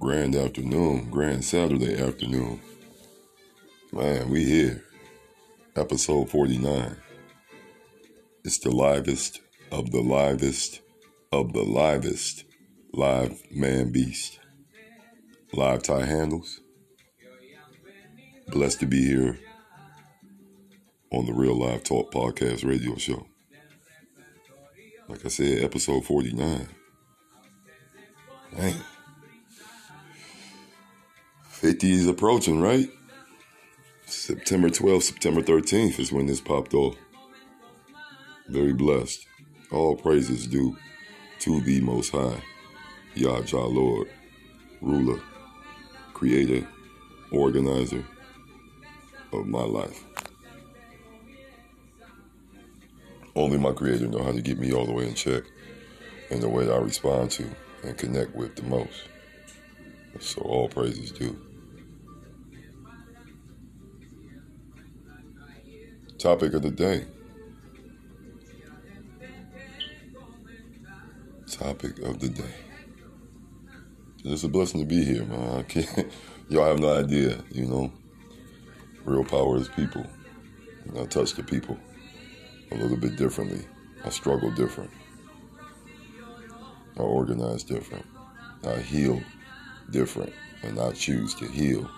grand afternoon, grand Saturday afternoon. Man, we here. Episode 49. It's the livest of the livest of the livest live man beast. Live tie handles. Blessed to be here on the Real Live Talk Podcast radio show. Like I said, episode 49. Man. 50 is approaching, right? September 12th, September 13th is when this popped off. Very blessed. All praises due to the Most High, Yah Jah Lord, ruler, creator, organizer of my life. Only my creator know how to get me all the way in check in the way that I respond to and connect with the most. So all praises due. Topic of the day. Topic of the day. It's a blessing to be here, man. I can't, y'all have no idea, you know. Real power is people. And I touch the people a little bit differently. I struggle different. I organize different. I heal different. And I choose to heal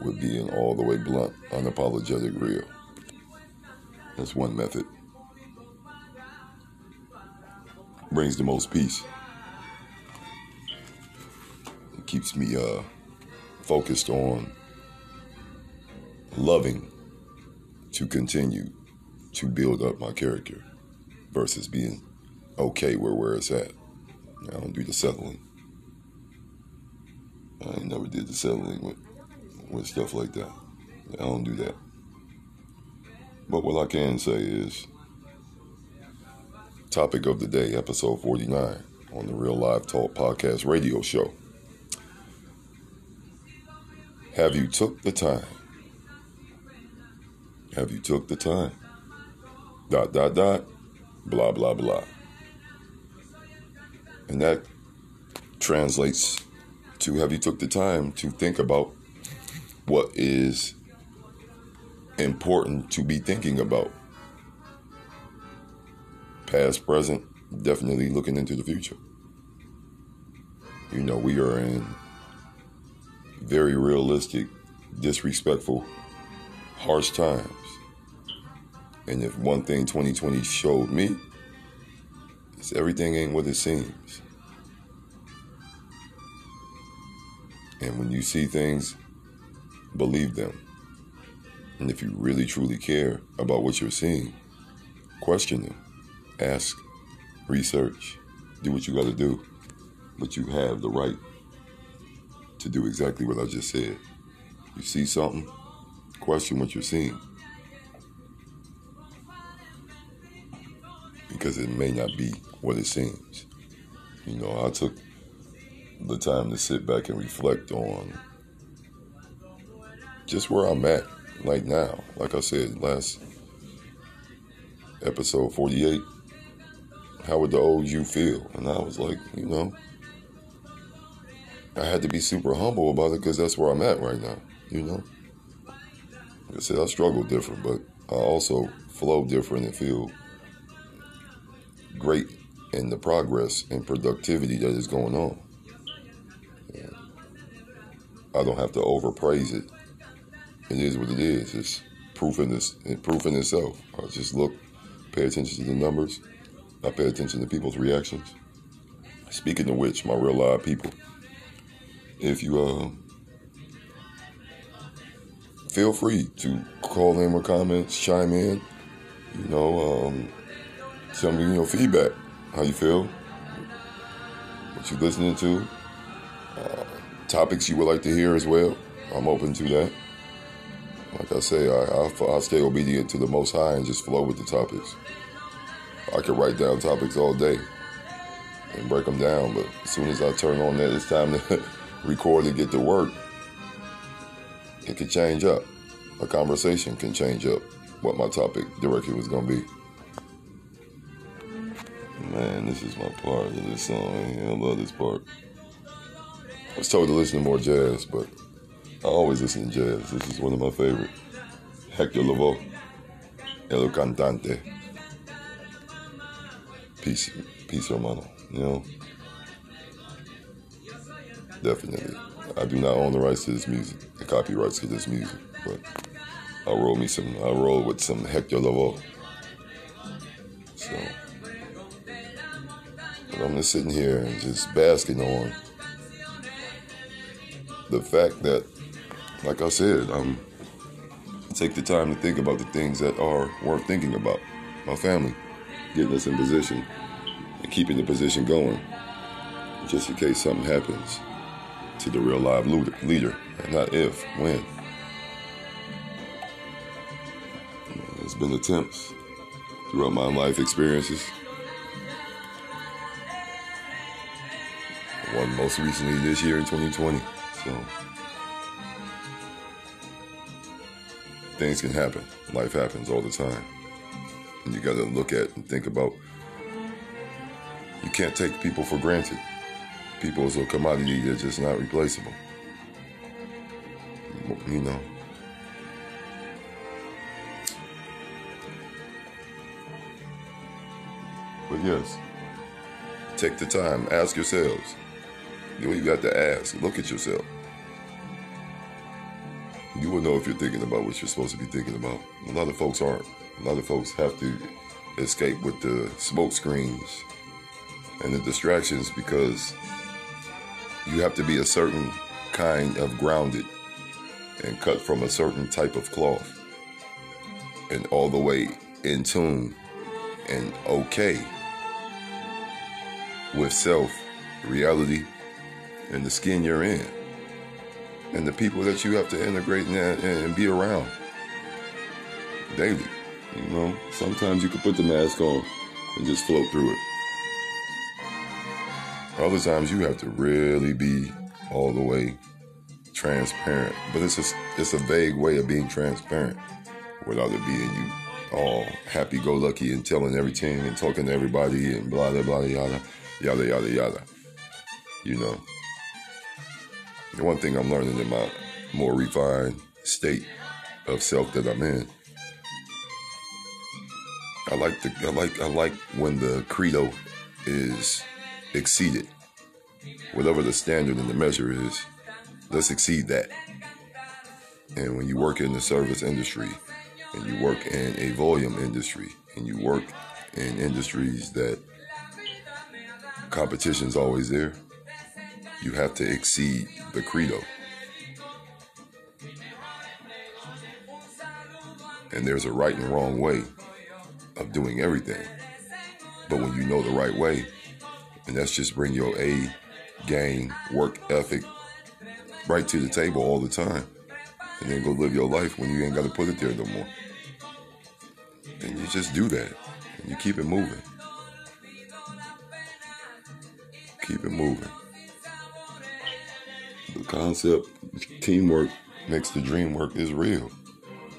with being all the way blunt, unapologetic, real. That's one method. Brings the most peace. It keeps me uh, focused on loving to continue to build up my character versus being okay where where it's at. I don't do the settling. I never did the settling with with stuff like that. I don't do that. But what I can say is topic of the day, episode 49 on the Real Live Talk podcast radio show. Have you took the time? Have you took the time? Dot dot dot blah blah blah. And that translates to have you took the time to think about what is important to be thinking about. Past, present, definitely looking into the future. You know, we are in very realistic, disrespectful, harsh times. And if one thing 2020 showed me, is everything ain't what it seems. And when you see things, believe them. And if you really truly care about what you're seeing, question them, ask, research, do what you got to do. But you have the right to do exactly what I just said. You see something, question what you're seeing. Because it may not be what it seems. You know, I took the time to sit back and reflect on just where I'm at like now. Like I said, last episode 48, how would the old you feel? And I was like, you know, I had to be super humble about it because that's where I'm at right now, you know. Like I said, I struggle different, but I also flow different and feel great in the progress and productivity that is going on. I don't have to overpraise it. It is what it is. It's proof in this, proof in itself. I just look, pay attention to the numbers. I pay attention to people's reactions. Speaking of which, my real live people, if you uh, feel free to call in with comments, chime in, you know, um, tell me your feedback, how you feel, what you're listening to, uh, topics you would like to hear as well. I'm open to that. Like I say, I, I, I stay obedient to the Most High and just flow with the topics. I could write down topics all day and break them down, but as soon as I turn on that, it's time to record and get to work. It could change up. A conversation can change up what my topic direction was going to be. Man, this is my part of this song. I love this part. I was told to listen to more jazz, but I always listen to jazz. This is one of my favorite. Hector Lavoe, El Cantante. Peace, peace, hermano. You know, definitely. I do not own the rights to this music, the copyrights to this music, but I roll me some. I roll with some Hector Lavoe. So, but I'm just sitting here and just basking on the fact that, like I said, I'm take the time to think about the things that are worth thinking about. My family, getting us in position and keeping the position going, just in case something happens to the real live leader, and not if, when. There's been attempts throughout my life experiences. One most recently this year in 2020. So things can happen. Life happens all the time. And you got to look at and think about you can't take people for granted. People is a commodity that's just not replaceable. You know. But yes, take the time, ask yourselves. You got to ask. Look at yourself. You will know if you're thinking about what you're supposed to be thinking about. A lot of folks aren't. A lot of folks have to escape with the smoke screens and the distractions because you have to be a certain kind of grounded and cut from a certain type of cloth and all the way in tune and okay with self, reality, and the skin you're in, and the people that you have to integrate and, and be around daily. You know, sometimes you can put the mask on and just float through it. Other times you have to really be all the way transparent, but it's a it's a vague way of being transparent without it being you all happy-go-lucky and telling everything and talking to everybody and blah blah blah yada yada yada yada. You know. The one thing I'm learning in my more refined state of self that I'm in. I like the I like I like when the credo is exceeded. Whatever the standard and the measure is, let's exceed that. And when you work in the service industry and you work in a volume industry and you work in industries that competition's always there, you have to exceed the credo. And there's a right and wrong way of doing everything. But when you know the right way, and that's just bring your A game, work ethic right to the table all the time. And then go live your life when you ain't got to put it there no more. And you just do that. And you keep it moving. Keep it moving. Concept, teamwork makes the dream work is real.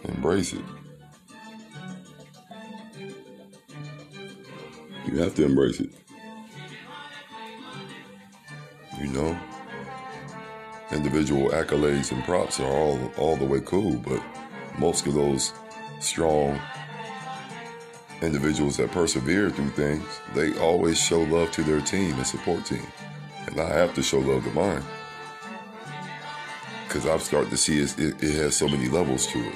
Embrace it. You have to embrace it. You know, individual accolades and props are all all the way cool, but most of those strong individuals that persevere through things, they always show love to their team and support team. And I have to show love to mine. Because I've started to see it, it, it has so many levels to it.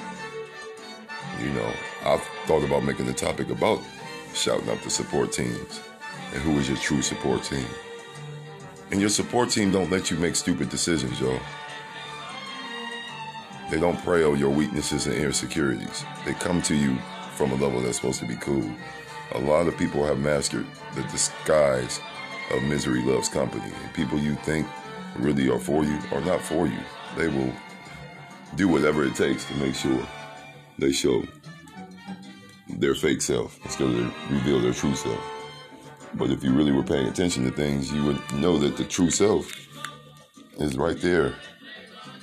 You know, I've thought about making a topic about shouting out the support teams and who is your true support team. And your support team don't let you make stupid decisions, y'all. They don't prey on your weaknesses and insecurities. They come to you from a level that's supposed to be cool. A lot of people have mastered the disguise of misery loves company. And people you think really are for you are not for you. They will do whatever it takes to make sure they show their fake self instead of reveal their true self. But if you really were paying attention to things, you would know that the true self is right there.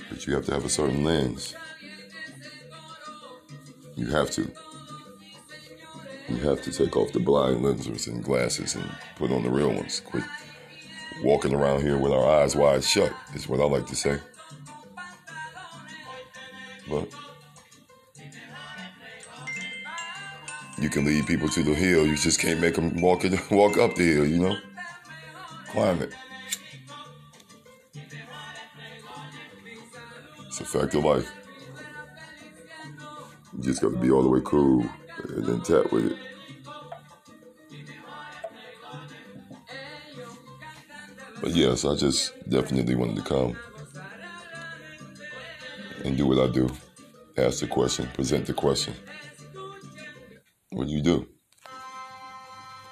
But you have to have a certain lens. You have to. You have to take off the blind lenses and glasses and put on the real ones. Quit walking around here with our eyes wide shut, is what I like to say. But you can lead people to the hill. You just can't make them walk it, walk up the hill. You know, climb it. It's a fact of life. You just got to be all the way cool and then tap with it. But yes, I just definitely wanted to come what I do. Ask the question, present the question. What do you do?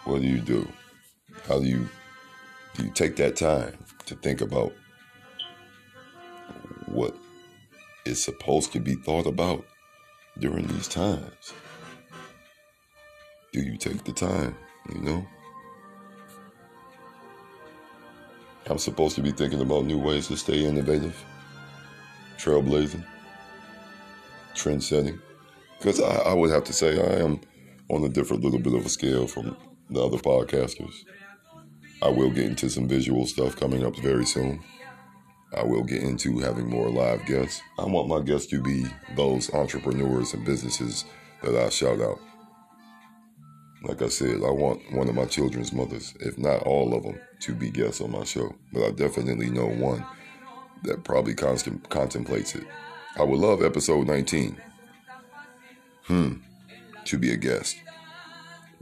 What do you do? How do you do you take that time to think about what is supposed to be thought about during these times? Do you take the time, you know? I'm supposed to be thinking about new ways to stay innovative, trailblazing, trend setting. Because I, I, would have to say I am on a different little bit of a scale from the other podcasters. I will get into some visual stuff coming up very soon. I will get into having more live guests. I want my guests to be those entrepreneurs and businesses that I shout out. Like I said, I want one of my children's mothers, if not all of them, to be guests on my show. But I definitely know one that probably constant, contemplates it. I would love episode 19. Hmm. To be a guest.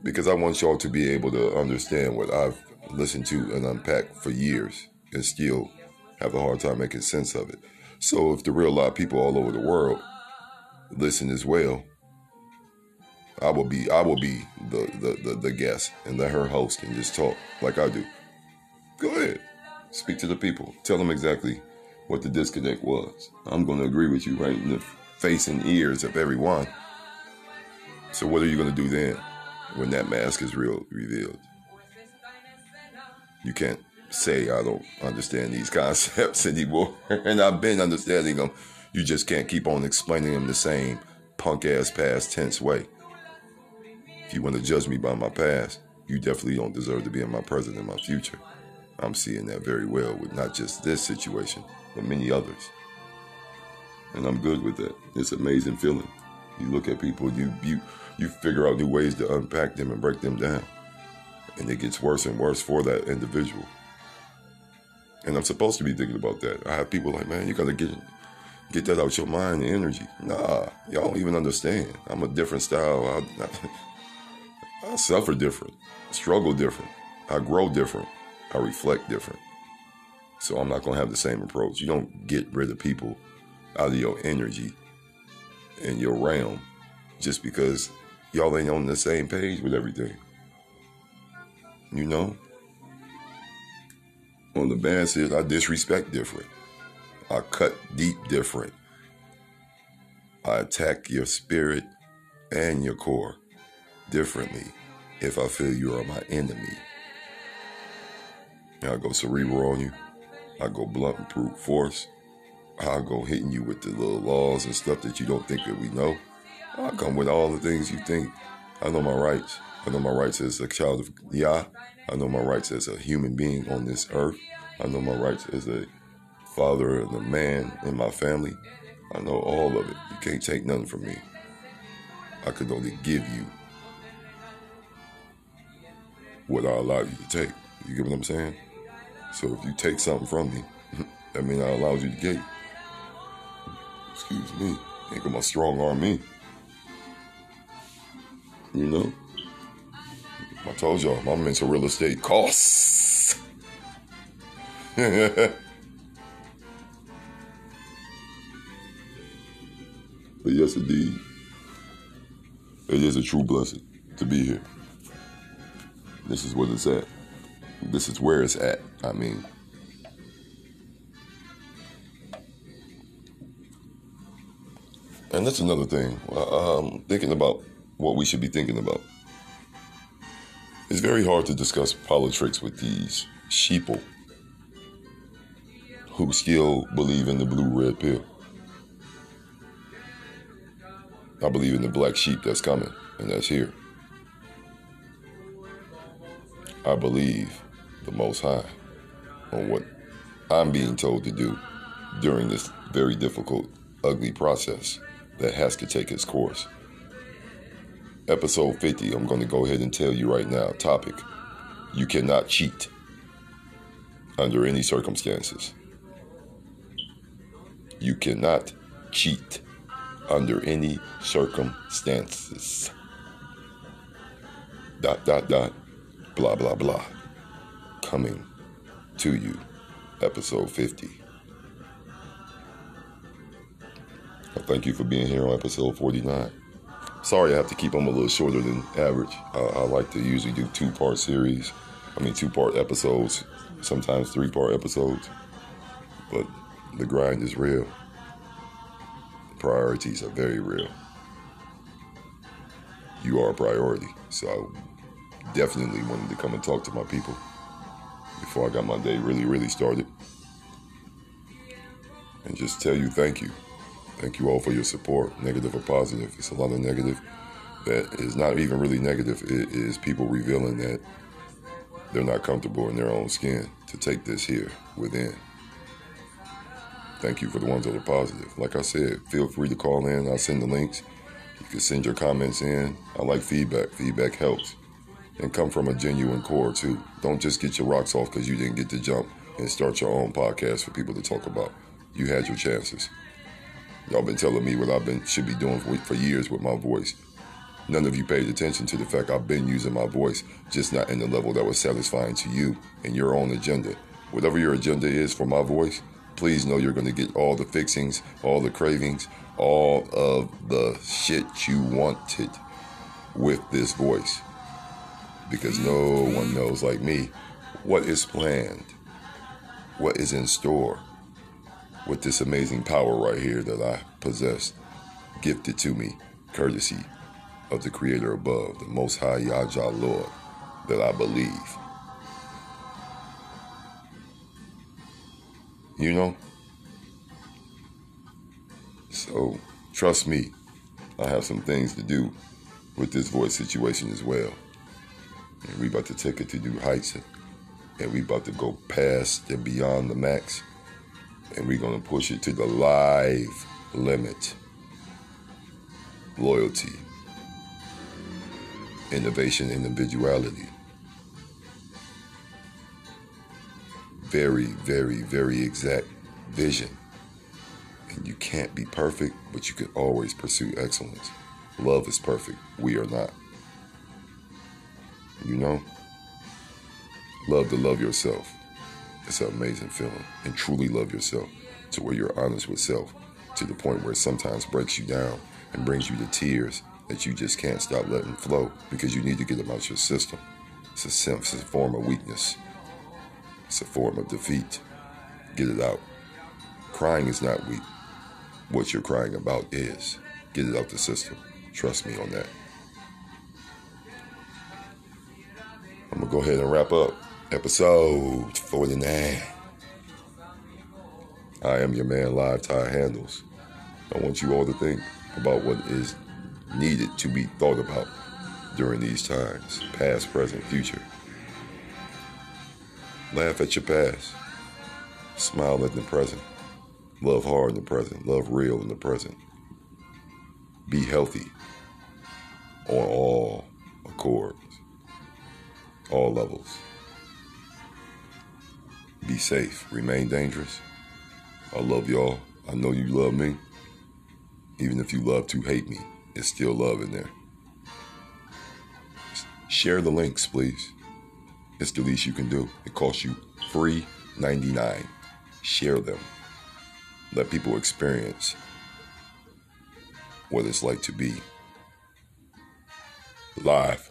Because I want y'all to be able to understand what I've listened to and unpacked for years and still have a hard time making sense of it. So if the real live people all over the world listen as well, I will be I will be the, the, the, the guest and let her host and just talk like I do. Go ahead. Speak to the people. Tell them exactly what the disconnect was. I'm going to agree with you right in the face and ears of everyone. So what are you going to do then when that mask is real revealed? You can't say I don't understand these concepts anymore, and I've been understanding them. You just can't keep on explaining them the same punk ass past tense way. If you want to judge me by my past, you definitely don't deserve to be in my present and my future. I'm seeing that very well with not just this situation, but many others. And I'm good with that. It's an amazing feeling. You look at people, you you you figure out new ways to unpack them and break them down. And it gets worse and worse for that individual. And I'm supposed to be thinking about that. I have people like, man, you gotta get get that out your mind and energy. Nah, y'all don't even understand. I'm a different style. I, I, I suffer different, struggle different, I grow different, I reflect different. So I'm not going to have the same approach. You don't get rid of people out of your energy and your realm just because y'all ain't on the same page with everything. You know? On the bad side, I disrespect different. I cut deep different. I attack your spirit and your core differently if I feel you are my enemy. I go cerebral on you. I go blunt and brute force. I go hitting you with the little laws and stuff that you don't think that we know. I come with all the things you think. I know my rights. I know my rights as a child of Yah. I know my rights as a human being on this earth. I know my rights as a father and a man in my family. I know all of it. You can't take nothing from me. I could only give you what I allow you to take. You get what I'm saying? So if you take something from me, that means I allowed you to get. Excuse me. Ain't gonna strong arm me. You know? I told y'all, my mental real estate costs. but yes, indeed, it is a true blessing to be here. This is what it's at. This is where it's at. I mean, and that's another thing. Um, thinking about what we should be thinking about. It's very hard to discuss politics with these sheeple who still believe in the blue red pill. I believe in the black sheep that's coming and that's here. I believe the Most High. On what I'm being told to do during this very difficult, ugly process that has to take its course. Episode 50, I'm going to go ahead and tell you right now topic you cannot cheat under any circumstances. You cannot cheat under any circumstances. Dot, dot, dot, blah, blah, blah. Coming to you, episode 50. I thank you for being here on episode 49. Sorry, I have to keep them a little shorter than average. Uh, I like to usually do two part series, I mean, two part episodes, sometimes three part episodes. But the grind is real. Priorities are very real. You are a priority. So I definitely wanted to come and talk to my people before I got my day really, really started. And just tell you thank you. Thank you all for your support, negative or positive. It's a lot of negative that is not even really negative. It is people revealing that they're not comfortable in their own skin to take this here within. Thank you for the ones that are positive. Like I said, feel free to call in. I'll send the links. You can send your comments in. I like feedback. Feedback helps. And come from a genuine core, too. Don't just get your rocks off because you didn't get to jump and start your own podcast for people to talk about. You had your chances. Y'all been telling me what I've been should be doing for, for years with my voice. None of you paid attention to the fact I've been using my voice, just not in the level that was satisfying to you and your own agenda. Whatever your agenda is for my voice, please know you're going to get all the fixings, all the cravings, all of the shit you wanted with this voice. Because no one knows like me what is planned, what is in store with this amazing power right here that I possess, gifted to me, courtesy of the Creator above, the Most High Yahweh Lord, that I believe. You know? So, trust me, I have some things to do with this voice situation as well. And we about to take it to new heights, and we about to go past and beyond the max and we're going to push it to the live limit. Loyalty, innovation, individuality. Very, very, very exact vision. And you can't be perfect, but you can always pursue excellence. Love is perfect. We are not. You know? Love to love yourself. It's an amazing feeling. And truly love yourself to where you're honest with self to the point where it sometimes breaks you down and brings you to tears that you just can't stop letting flow because you need to get them out your system. It's a it's a form of weakness. It's a form of defeat. Get it out. Crying is not weak. What you're crying about is. Get it out the system. Trust me on that. I'm to go ahead and wrap up episode 49. I am your man, Live Tie Handles. I want you all to think about what is needed to be thought about during these times past, present, future. Laugh at your past, smile at the present, love hard in the present, love real in the present. Be healthy on all accords, all levels. Be safe. Remain dangerous. I love y'all. I know you love me. Even if you love to hate me, it's still love in there. Share the links, please. It's the least you can do. It costs you free 99. Share them. Let people experience what it's like to be live